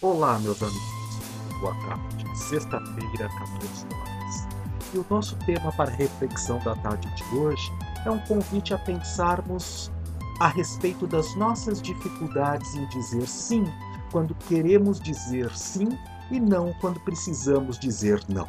Olá, meus amigos. Boa tarde. Sexta-feira, 14 horas. E o nosso tema para reflexão da tarde de hoje é um convite a pensarmos a respeito das nossas dificuldades em dizer sim quando queremos dizer sim e não quando precisamos dizer não.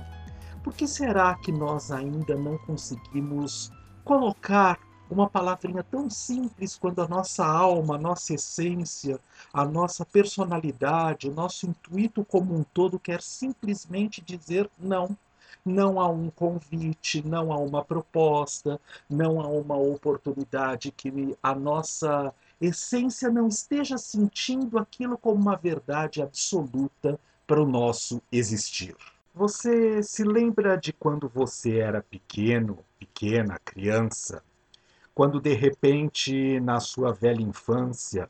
Por que será que nós ainda não conseguimos colocar uma palavrinha tão simples quando a nossa alma, a nossa essência, a nossa personalidade, o nosso intuito como um todo quer simplesmente dizer não. Não há um convite, não há uma proposta, não há uma oportunidade que a nossa essência não esteja sentindo aquilo como uma verdade absoluta para o nosso existir. Você se lembra de quando você era pequeno, pequena, criança, quando de repente, na sua velha infância,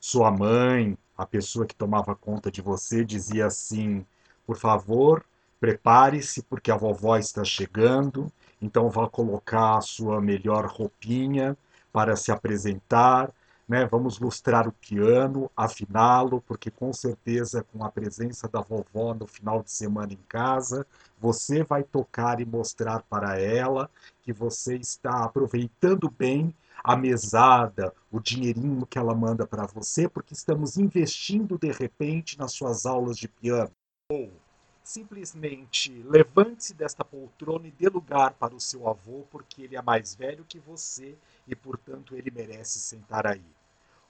sua mãe, a pessoa que tomava conta de você, dizia assim: por favor, prepare-se porque a vovó está chegando, então vá colocar a sua melhor roupinha para se apresentar, né? Vamos lustrar o piano, afiná-lo, porque com certeza com a presença da vovó no final de semana em casa, você vai tocar e mostrar para ela que você está aproveitando bem a mesada, o dinheirinho que ela manda para você, porque estamos investindo de repente nas suas aulas de piano. Ou simplesmente levante-se desta poltrona e dê lugar para o seu avô, porque ele é mais velho que você e, portanto, ele merece sentar aí.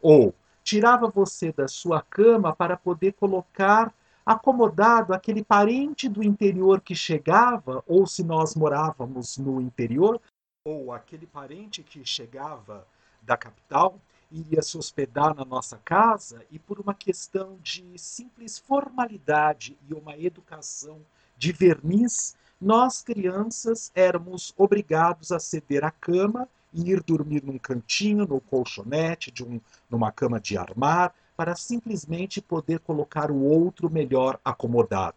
Ou tirava você da sua cama para poder colocar acomodado aquele parente do interior que chegava, ou se nós morávamos no interior, ou aquele parente que chegava da capital iria se hospedar na nossa casa e por uma questão de simples formalidade e uma educação de verniz, nós crianças éramos obrigados a ceder a cama ir dormir num cantinho, no colchonete, de um, numa cama de armar, para simplesmente poder colocar o outro melhor acomodado.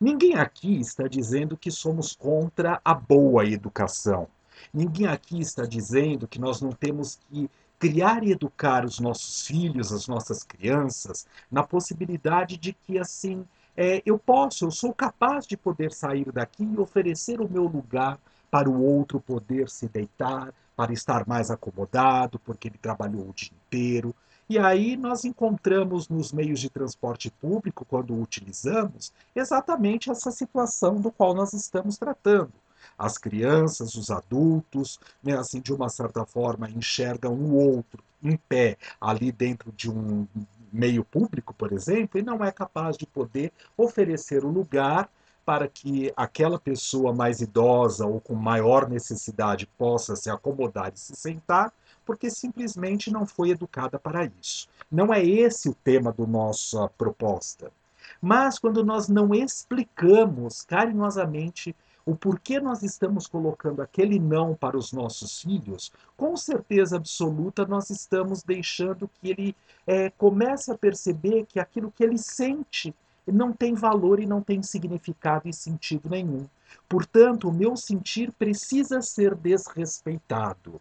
Ninguém aqui está dizendo que somos contra a boa educação. Ninguém aqui está dizendo que nós não temos que criar e educar os nossos filhos, as nossas crianças, na possibilidade de que assim é, eu posso, eu sou capaz de poder sair daqui e oferecer o meu lugar para o outro poder se deitar, para estar mais acomodado, porque ele trabalhou o dia inteiro, e aí nós encontramos nos meios de transporte público, quando utilizamos, exatamente essa situação do qual nós estamos tratando. As crianças, os adultos, né, assim, de uma certa forma, enxergam o outro em pé ali dentro de um meio público, por exemplo, e não é capaz de poder oferecer o lugar para que aquela pessoa mais idosa ou com maior necessidade possa se acomodar e se sentar, porque simplesmente não foi educada para isso. Não é esse o tema da nossa proposta. Mas quando nós não explicamos carinhosamente o porquê nós estamos colocando aquele não para os nossos filhos, com certeza absoluta nós estamos deixando que ele é, comece a perceber que aquilo que ele sente não tem valor e não tem significado e sentido nenhum. Portanto, o meu sentir precisa ser desrespeitado.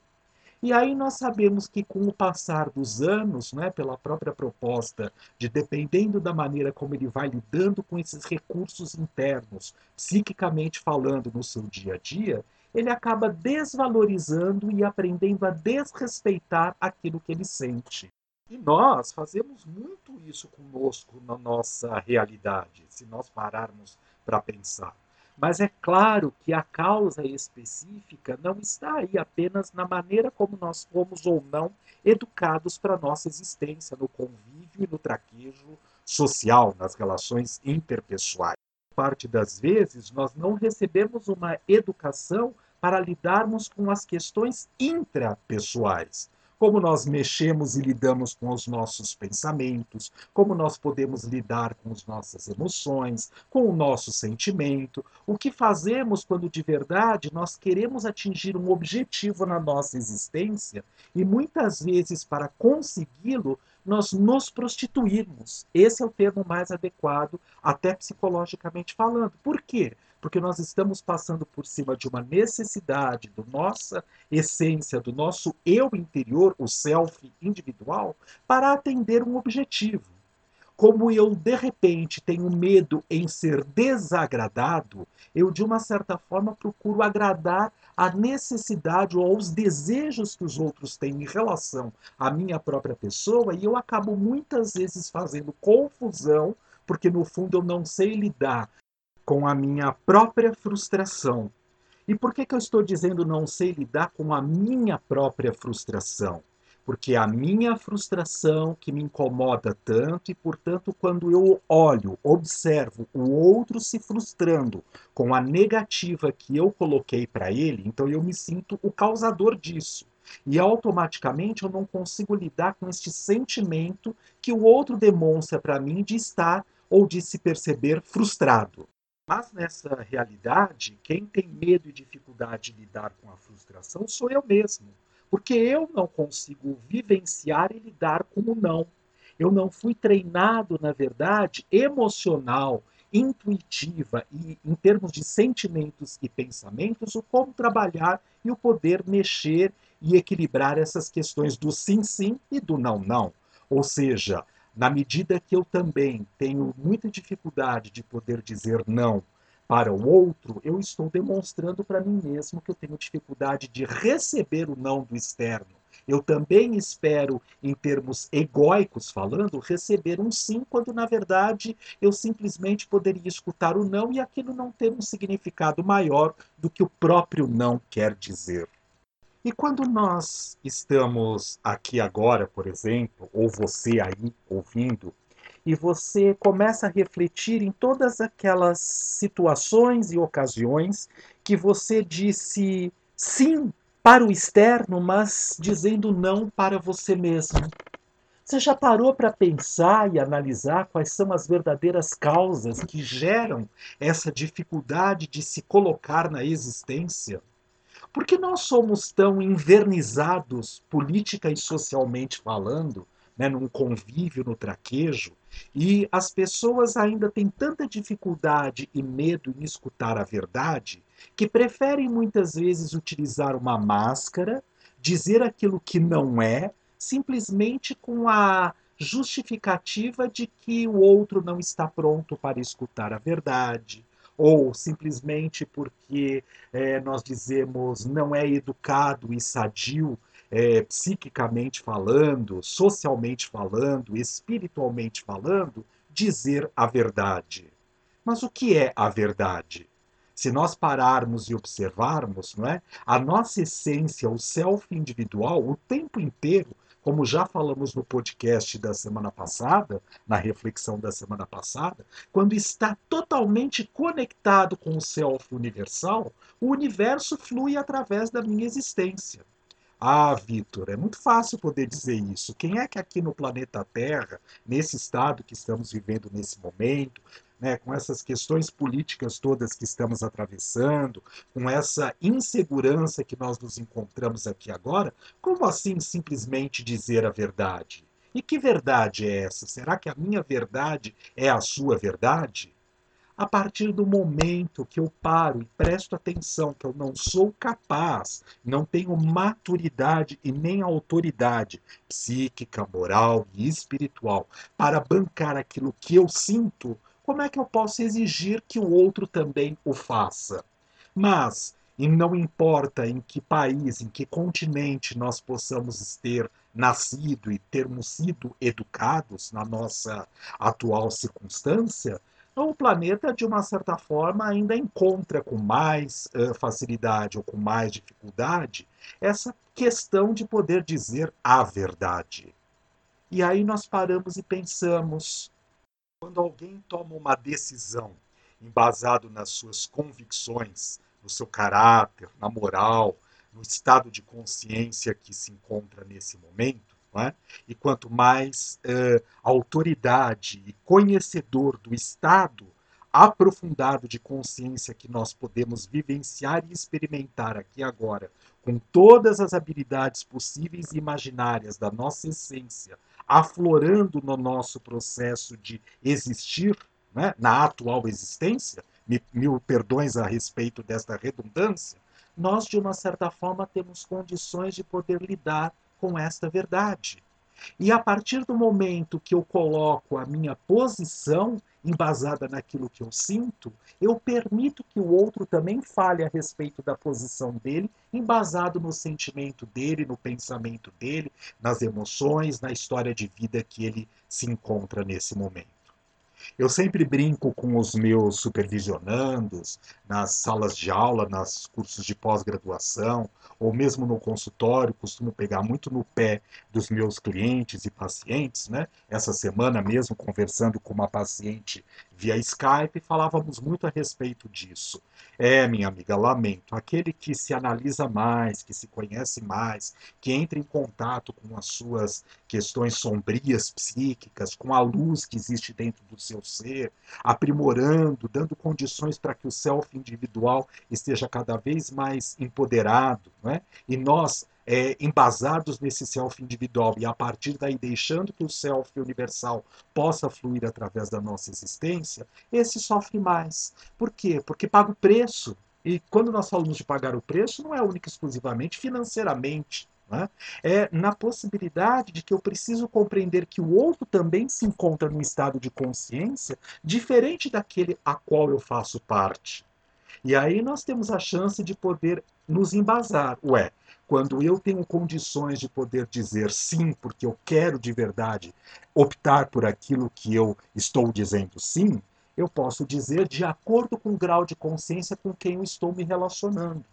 E aí nós sabemos que com o passar dos anos, né, pela própria proposta de dependendo da maneira como ele vai lidando com esses recursos internos, psiquicamente falando no seu dia a dia, ele acaba desvalorizando e aprendendo a desrespeitar aquilo que ele sente. E nós fazemos muito isso conosco na nossa realidade, se nós pararmos para pensar. Mas é claro que a causa específica não está aí apenas na maneira como nós fomos ou não educados para a nossa existência, no convívio e no traquejo social, nas relações interpessoais. Parte das vezes, nós não recebemos uma educação para lidarmos com as questões intrapessoais como nós mexemos e lidamos com os nossos pensamentos, como nós podemos lidar com as nossas emoções, com o nosso sentimento, o que fazemos quando de verdade nós queremos atingir um objetivo na nossa existência e muitas vezes para consegui-lo nós nos prostituirmos. Esse é o termo mais adequado, até psicologicamente falando. Por quê? Porque nós estamos passando por cima de uma necessidade do nossa essência, do nosso eu interior, o self individual, para atender um objetivo. como eu de repente tenho medo em ser desagradado, eu de uma certa forma procuro agradar a necessidade ou aos desejos que os outros têm em relação à minha própria pessoa e eu acabo muitas vezes fazendo confusão, porque no fundo eu não sei lidar com a minha própria frustração. E por que, que eu estou dizendo não sei lidar com a minha própria frustração? porque a minha frustração que me incomoda tanto e, portanto, quando eu olho, observo o outro se frustrando com a negativa que eu coloquei para ele, então eu me sinto o causador disso. E automaticamente eu não consigo lidar com este sentimento que o outro demonstra para mim de estar ou de se perceber frustrado. Mas nessa realidade, quem tem medo e dificuldade de lidar com a frustração sou eu mesmo. Porque eu não consigo vivenciar e lidar com o não. Eu não fui treinado, na verdade, emocional, intuitiva e em termos de sentimentos e pensamentos, o como trabalhar e o poder mexer e equilibrar essas questões do sim, sim e do não, não. Ou seja, na medida que eu também tenho muita dificuldade de poder dizer não para o outro, eu estou demonstrando para mim mesmo que eu tenho dificuldade de receber o não do externo. Eu também espero, em termos egóicos falando, receber um sim, quando na verdade eu simplesmente poderia escutar o não e aquilo não ter um significado maior do que o próprio não quer dizer. E quando nós estamos aqui agora, por exemplo, ou você aí ouvindo, e você começa a refletir em todas aquelas situações e ocasiões que você disse sim para o externo, mas dizendo não para você mesmo. Você já parou para pensar e analisar quais são as verdadeiras causas que geram essa dificuldade de se colocar na existência? Por que nós somos tão invernizados, política e socialmente falando, né, num convívio, no traquejo, e as pessoas ainda têm tanta dificuldade e medo em escutar a verdade que preferem muitas vezes utilizar uma máscara, dizer aquilo que não é, simplesmente com a justificativa de que o outro não está pronto para escutar a verdade, ou simplesmente porque é, nós dizemos não é educado e sadio é, psiquicamente falando, socialmente falando, espiritualmente falando, dizer a verdade. Mas o que é a verdade? Se nós pararmos e observarmos, não é? A nossa essência, o self individual, o tempo inteiro, como já falamos no podcast da semana passada, na reflexão da semana passada, quando está totalmente conectado com o self universal, o universo flui através da minha existência. Ah, Vitor, é muito fácil poder dizer isso. Quem é que aqui no planeta Terra, nesse estado que estamos vivendo nesse momento, né, com essas questões políticas todas que estamos atravessando, com essa insegurança que nós nos encontramos aqui agora, como assim simplesmente dizer a verdade? E que verdade é essa? Será que a minha verdade é a sua verdade? a partir do momento que eu paro e presto atenção que eu não sou capaz, não tenho maturidade e nem autoridade psíquica, moral e espiritual para bancar aquilo que eu sinto, como é que eu posso exigir que o outro também o faça? Mas, e não importa em que país, em que continente nós possamos ter nascido e termos sido educados na nossa atual circunstância, o planeta, de uma certa forma, ainda encontra com mais uh, facilidade ou com mais dificuldade essa questão de poder dizer a verdade. E aí nós paramos e pensamos: quando alguém toma uma decisão embasado nas suas convicções, no seu caráter, na moral, no estado de consciência que se encontra nesse momento, é? E quanto mais uh, autoridade e conhecedor do estado aprofundado de consciência que nós podemos vivenciar e experimentar aqui agora, com todas as habilidades possíveis e imaginárias da nossa essência, aflorando no nosso processo de existir, né, na atual existência, mil perdões a respeito desta redundância, nós, de uma certa forma, temos condições de poder lidar com esta verdade. E a partir do momento que eu coloco a minha posição embasada naquilo que eu sinto, eu permito que o outro também fale a respeito da posição dele, embasado no sentimento dele, no pensamento dele, nas emoções, na história de vida que ele se encontra nesse momento. Eu sempre brinco com os meus supervisionandos, nas salas de aula, nos cursos de pós-graduação, ou mesmo no consultório, costumo pegar muito no pé dos meus clientes e pacientes, né? Essa semana mesmo, conversando com uma paciente via Skype, falávamos muito a respeito disso. É, minha amiga, lamento. Aquele que se analisa mais, que se conhece mais, que entra em contato com as suas questões sombrias psíquicas, com a luz que existe dentro do seu ser, aprimorando, dando condições para que o self individual esteja cada vez mais empoderado, né? E nós é, embasados nesse self individual e a partir daí deixando que o self universal possa fluir através da nossa existência, esse sofre mais. Por quê? Porque paga o preço. E quando nós falamos de pagar o preço, não é única exclusivamente financeiramente. Né? É na possibilidade de que eu preciso compreender que o outro também se encontra num estado de consciência diferente daquele a qual eu faço parte. E aí nós temos a chance de poder nos embasar. Ué, quando eu tenho condições de poder dizer sim, porque eu quero de verdade optar por aquilo que eu estou dizendo sim, eu posso dizer de acordo com o grau de consciência com quem eu estou me relacionando.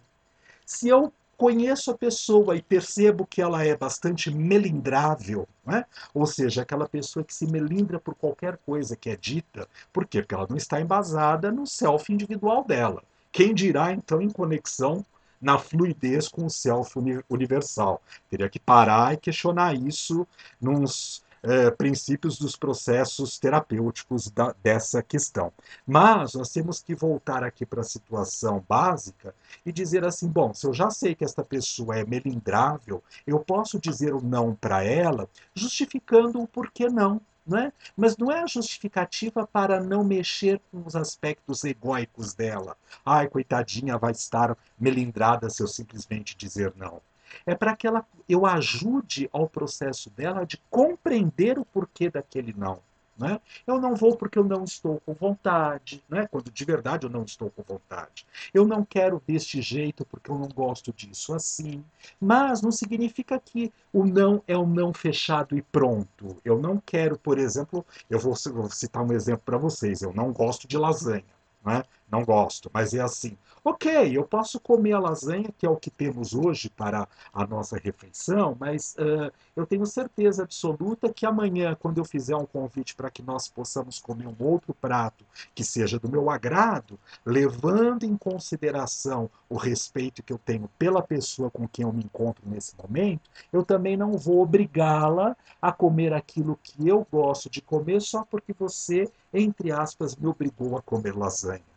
Se eu conheço a pessoa e percebo que ela é bastante melindrável, né? ou seja, aquela pessoa que se melindra por qualquer coisa que é dita, por quê? Porque ela não está embasada no self individual dela. Quem dirá então em conexão na fluidez com o self universal. Teria que parar e questionar isso nos é, princípios dos processos terapêuticos da, dessa questão. Mas nós temos que voltar aqui para a situação básica e dizer assim: bom, se eu já sei que esta pessoa é melindrável, eu posso dizer o não para ela, justificando o porquê não. Não é? Mas não é a justificativa para não mexer com os aspectos egóicos dela. Ai, coitadinha, vai estar melindrada se eu simplesmente dizer não. É para que ela, eu ajude ao processo dela de compreender o porquê daquele não. Né? Eu não vou porque eu não estou com vontade, né? quando de verdade eu não estou com vontade. Eu não quero deste jeito porque eu não gosto disso assim. Mas não significa que o não é um não fechado e pronto. Eu não quero, por exemplo, eu vou, vou citar um exemplo para vocês. Eu não gosto de lasanha. Né? Não gosto, mas é assim. Ok, eu posso comer a lasanha, que é o que temos hoje para a nossa refeição, mas uh, eu tenho certeza absoluta que amanhã, quando eu fizer um convite para que nós possamos comer um outro prato que seja do meu agrado, levando em consideração o respeito que eu tenho pela pessoa com quem eu me encontro nesse momento, eu também não vou obrigá-la a comer aquilo que eu gosto de comer só porque você, entre aspas, me obrigou a comer lasanha.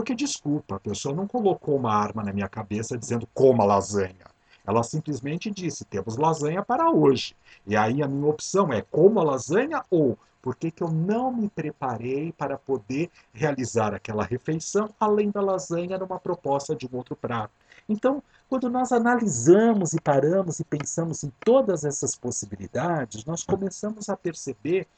Porque, desculpa, a pessoa não colocou uma arma na minha cabeça dizendo coma lasanha. Ela simplesmente disse: temos lasanha para hoje. E aí a minha opção é como a lasanha ou por que, que eu não me preparei para poder realizar aquela refeição, além da lasanha, numa proposta de um outro prato. Então, quando nós analisamos e paramos e pensamos em todas essas possibilidades, nós começamos a perceber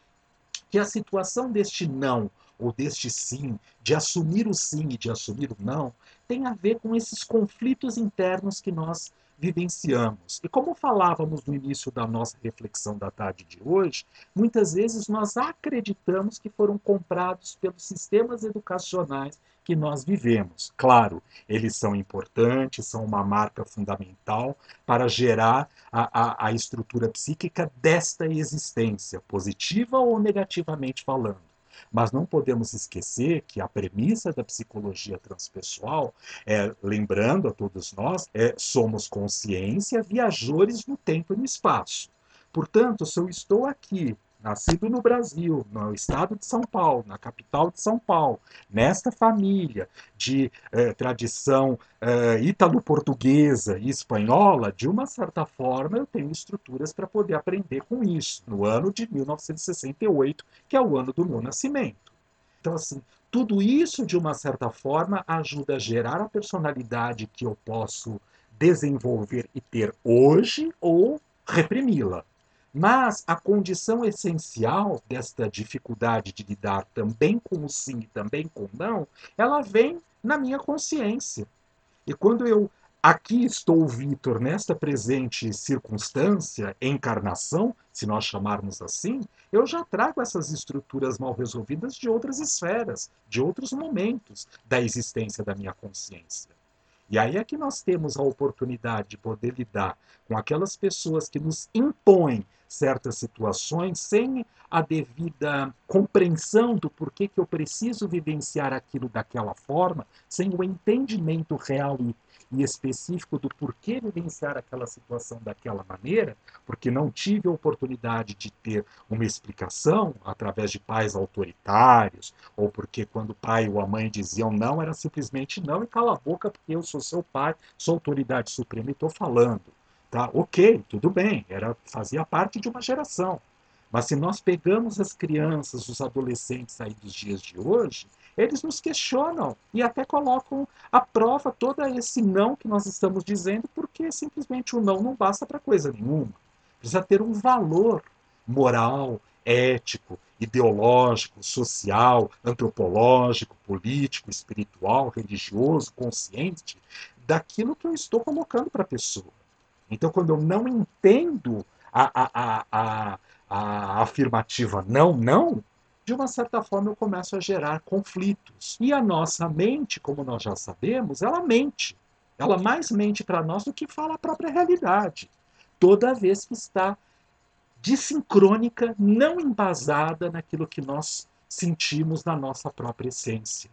que a situação deste não ou deste sim, de assumir o sim e de assumir o não, tem a ver com esses conflitos internos que nós vivenciamos. E como falávamos no início da nossa reflexão da tarde de hoje, muitas vezes nós acreditamos que foram comprados pelos sistemas educacionais que nós vivemos. Claro, eles são importantes, são uma marca fundamental para gerar a, a, a estrutura psíquica desta existência, positiva ou negativamente falando. Mas não podemos esquecer que a premissa da psicologia transpessoal é, lembrando a todos nós, é somos consciência, viajores no tempo e no espaço. Portanto, se eu estou aqui nascido no Brasil, no estado de São Paulo, na capital de São Paulo, nesta família de eh, tradição eh, ítalo-portuguesa e espanhola, de uma certa forma eu tenho estruturas para poder aprender com isso, no ano de 1968, que é o ano do meu nascimento. Então, assim, tudo isso, de uma certa forma, ajuda a gerar a personalidade que eu posso desenvolver e ter hoje ou reprimi-la. Mas a condição essencial desta dificuldade de lidar também com o sim e também com o não, ela vem na minha consciência. E quando eu aqui estou, Vitor, nesta presente circunstância, encarnação, se nós chamarmos assim, eu já trago essas estruturas mal resolvidas de outras esferas, de outros momentos da existência da minha consciência. E aí é que nós temos a oportunidade de poder lidar com aquelas pessoas que nos impõem certas situações sem a devida compreensão do porquê que eu preciso vivenciar aquilo daquela forma, sem o entendimento real e e específico do porquê vivenciar aquela situação daquela maneira, porque não tive a oportunidade de ter uma explicação através de pais autoritários, ou porque quando o pai ou a mãe diziam não, era simplesmente não e cala a boca porque eu sou seu pai, sou autoridade suprema e estou falando. Tá? Ok, tudo bem, era, fazia parte de uma geração. Mas se nós pegamos as crianças, os adolescentes aí dos dias de hoje, eles nos questionam e até colocam à prova todo esse não que nós estamos dizendo, porque simplesmente o não não basta para coisa nenhuma. Precisa ter um valor moral, ético, ideológico, social, antropológico, político, espiritual, religioso, consciente daquilo que eu estou colocando para a pessoa. Então, quando eu não entendo a, a, a, a, afirmativa não, não, de uma certa forma eu começo a gerar conflitos. E a nossa mente, como nós já sabemos, ela mente. Ela mais mente para nós do que fala a própria realidade. Toda vez que está desincrônica, não embasada naquilo que nós sentimos na nossa própria essência.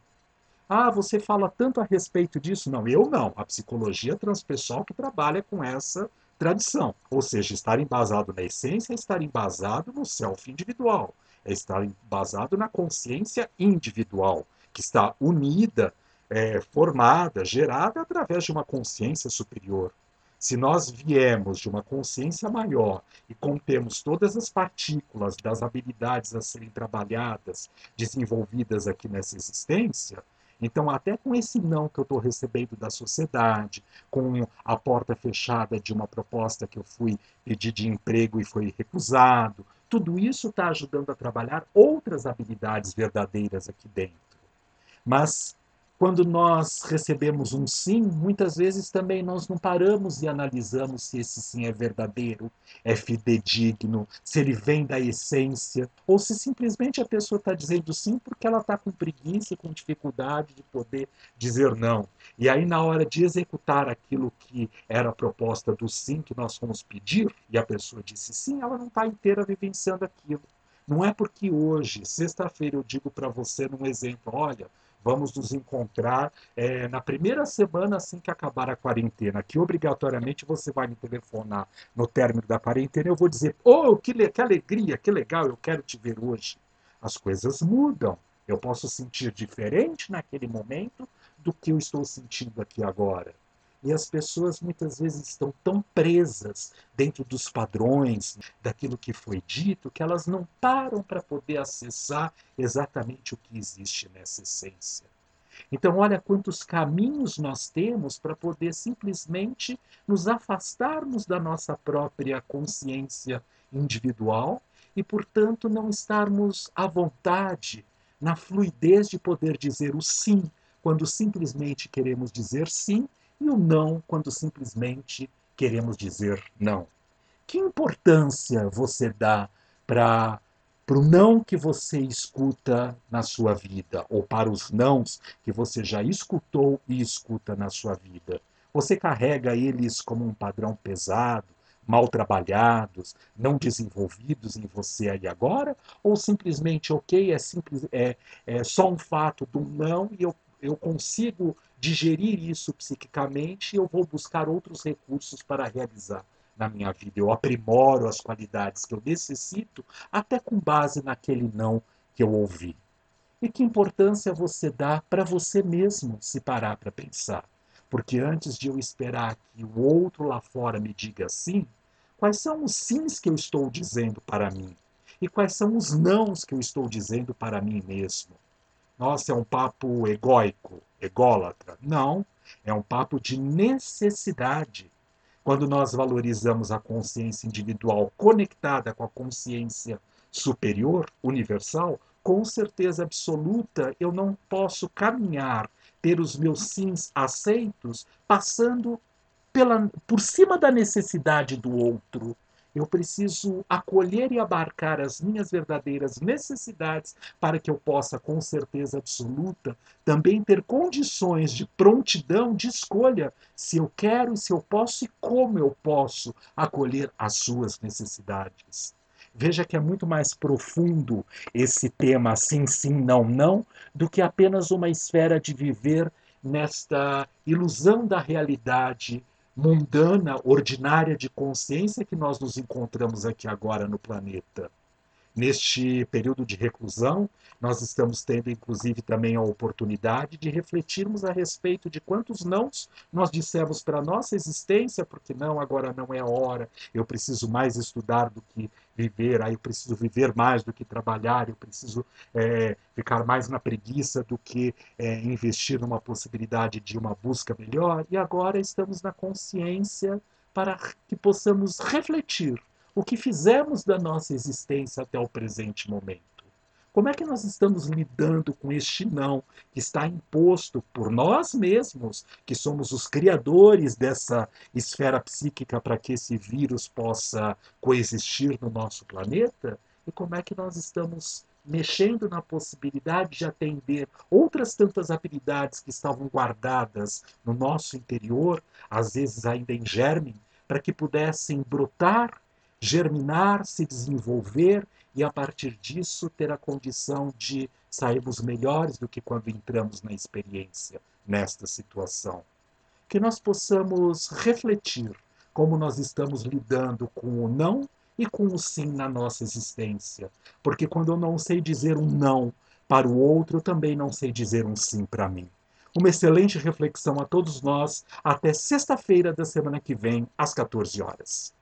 Ah, você fala tanto a respeito disso? Não, eu não. A psicologia transpessoal que trabalha com essa tradição. Ou seja, estar embasado na essência é estar embasado no self individual é estar embasado na consciência individual, que está unida, é, formada, gerada através de uma consciência superior. Se nós viemos de uma consciência maior e contemos todas as partículas das habilidades a serem trabalhadas, desenvolvidas aqui nessa existência, então, até com esse não que eu estou recebendo da sociedade, com a porta fechada de uma proposta que eu fui pedir de emprego e foi recusado, tudo isso está ajudando a trabalhar outras habilidades verdadeiras aqui dentro. Mas quando nós recebemos um sim, muitas vezes também nós não paramos e analisamos se esse sim é verdadeiro, é fidedigno, se ele vem da essência, ou se simplesmente a pessoa está dizendo sim porque ela está com preguiça com dificuldade de poder dizer não. E aí, na hora de executar aquilo que era a proposta do sim que nós fomos pedir, e a pessoa disse sim, ela não está inteira vivenciando aquilo. Não é porque hoje, sexta-feira, eu digo para você num exemplo, olha, Vamos nos encontrar é, na primeira semana assim que acabar a quarentena, que obrigatoriamente você vai me telefonar no término da quarentena. Eu vou dizer: Oh, que, que alegria, que legal, eu quero te ver hoje. As coisas mudam. Eu posso sentir diferente naquele momento do que eu estou sentindo aqui agora. E as pessoas muitas vezes estão tão presas dentro dos padrões, daquilo que foi dito, que elas não param para poder acessar exatamente o que existe nessa essência. Então, olha quantos caminhos nós temos para poder simplesmente nos afastarmos da nossa própria consciência individual e, portanto, não estarmos à vontade, na fluidez de poder dizer o sim, quando simplesmente queremos dizer sim e o não quando simplesmente queremos dizer não. Que importância você dá para o não que você escuta na sua vida, ou para os nãos que você já escutou e escuta na sua vida? Você carrega eles como um padrão pesado, mal trabalhados, não desenvolvidos em você aí agora? Ou simplesmente, ok, é, simples, é, é só um fato do não e eu, eu consigo digerir isso psiquicamente, eu vou buscar outros recursos para realizar na minha vida. Eu aprimoro as qualidades que eu necessito, até com base naquele não que eu ouvi. E que importância você dá para você mesmo se parar para pensar? Porque antes de eu esperar que o outro lá fora me diga sim, quais são os sims que eu estou dizendo para mim? E quais são os nãos que eu estou dizendo para mim mesmo? Nossa, é um papo egóico, ególatra. Não, é um papo de necessidade. quando nós valorizamos a consciência individual conectada com a consciência superior, universal, com certeza absoluta eu não posso caminhar, ter os meus sims aceitos, passando pela, por cima da necessidade do outro. Eu preciso acolher e abarcar as minhas verdadeiras necessidades para que eu possa, com certeza absoluta, também ter condições de prontidão, de escolha, se eu quero, se eu posso e como eu posso acolher as suas necessidades. Veja que é muito mais profundo esse tema sim, sim, não, não, do que apenas uma esfera de viver nesta ilusão da realidade mundana, ordinária de consciência que nós nos encontramos aqui agora no planeta. Neste período de reclusão, nós estamos tendo, inclusive, também a oportunidade de refletirmos a respeito de quantos nãos nós dissemos para a nossa existência, porque não, agora não é a hora, eu preciso mais estudar do que viver, aí eu preciso viver mais do que trabalhar, eu preciso é, ficar mais na preguiça do que é, investir numa possibilidade de uma busca melhor, e agora estamos na consciência para que possamos refletir o que fizemos da nossa existência até o presente momento. Como é que nós estamos lidando com este não que está imposto por nós mesmos, que somos os criadores dessa esfera psíquica para que esse vírus possa coexistir no nosso planeta? E como é que nós estamos mexendo na possibilidade de atender outras tantas habilidades que estavam guardadas no nosso interior, às vezes ainda em germe, para que pudessem brotar germinar, se desenvolver e a partir disso ter a condição de sairmos melhores do que quando entramos na experiência nesta situação. Que nós possamos refletir como nós estamos lidando com o não e com o sim na nossa existência. Porque quando eu não sei dizer um não para o outro, eu também não sei dizer um sim para mim. Uma excelente reflexão a todos nós. Até sexta-feira da semana que vem, às 14 horas.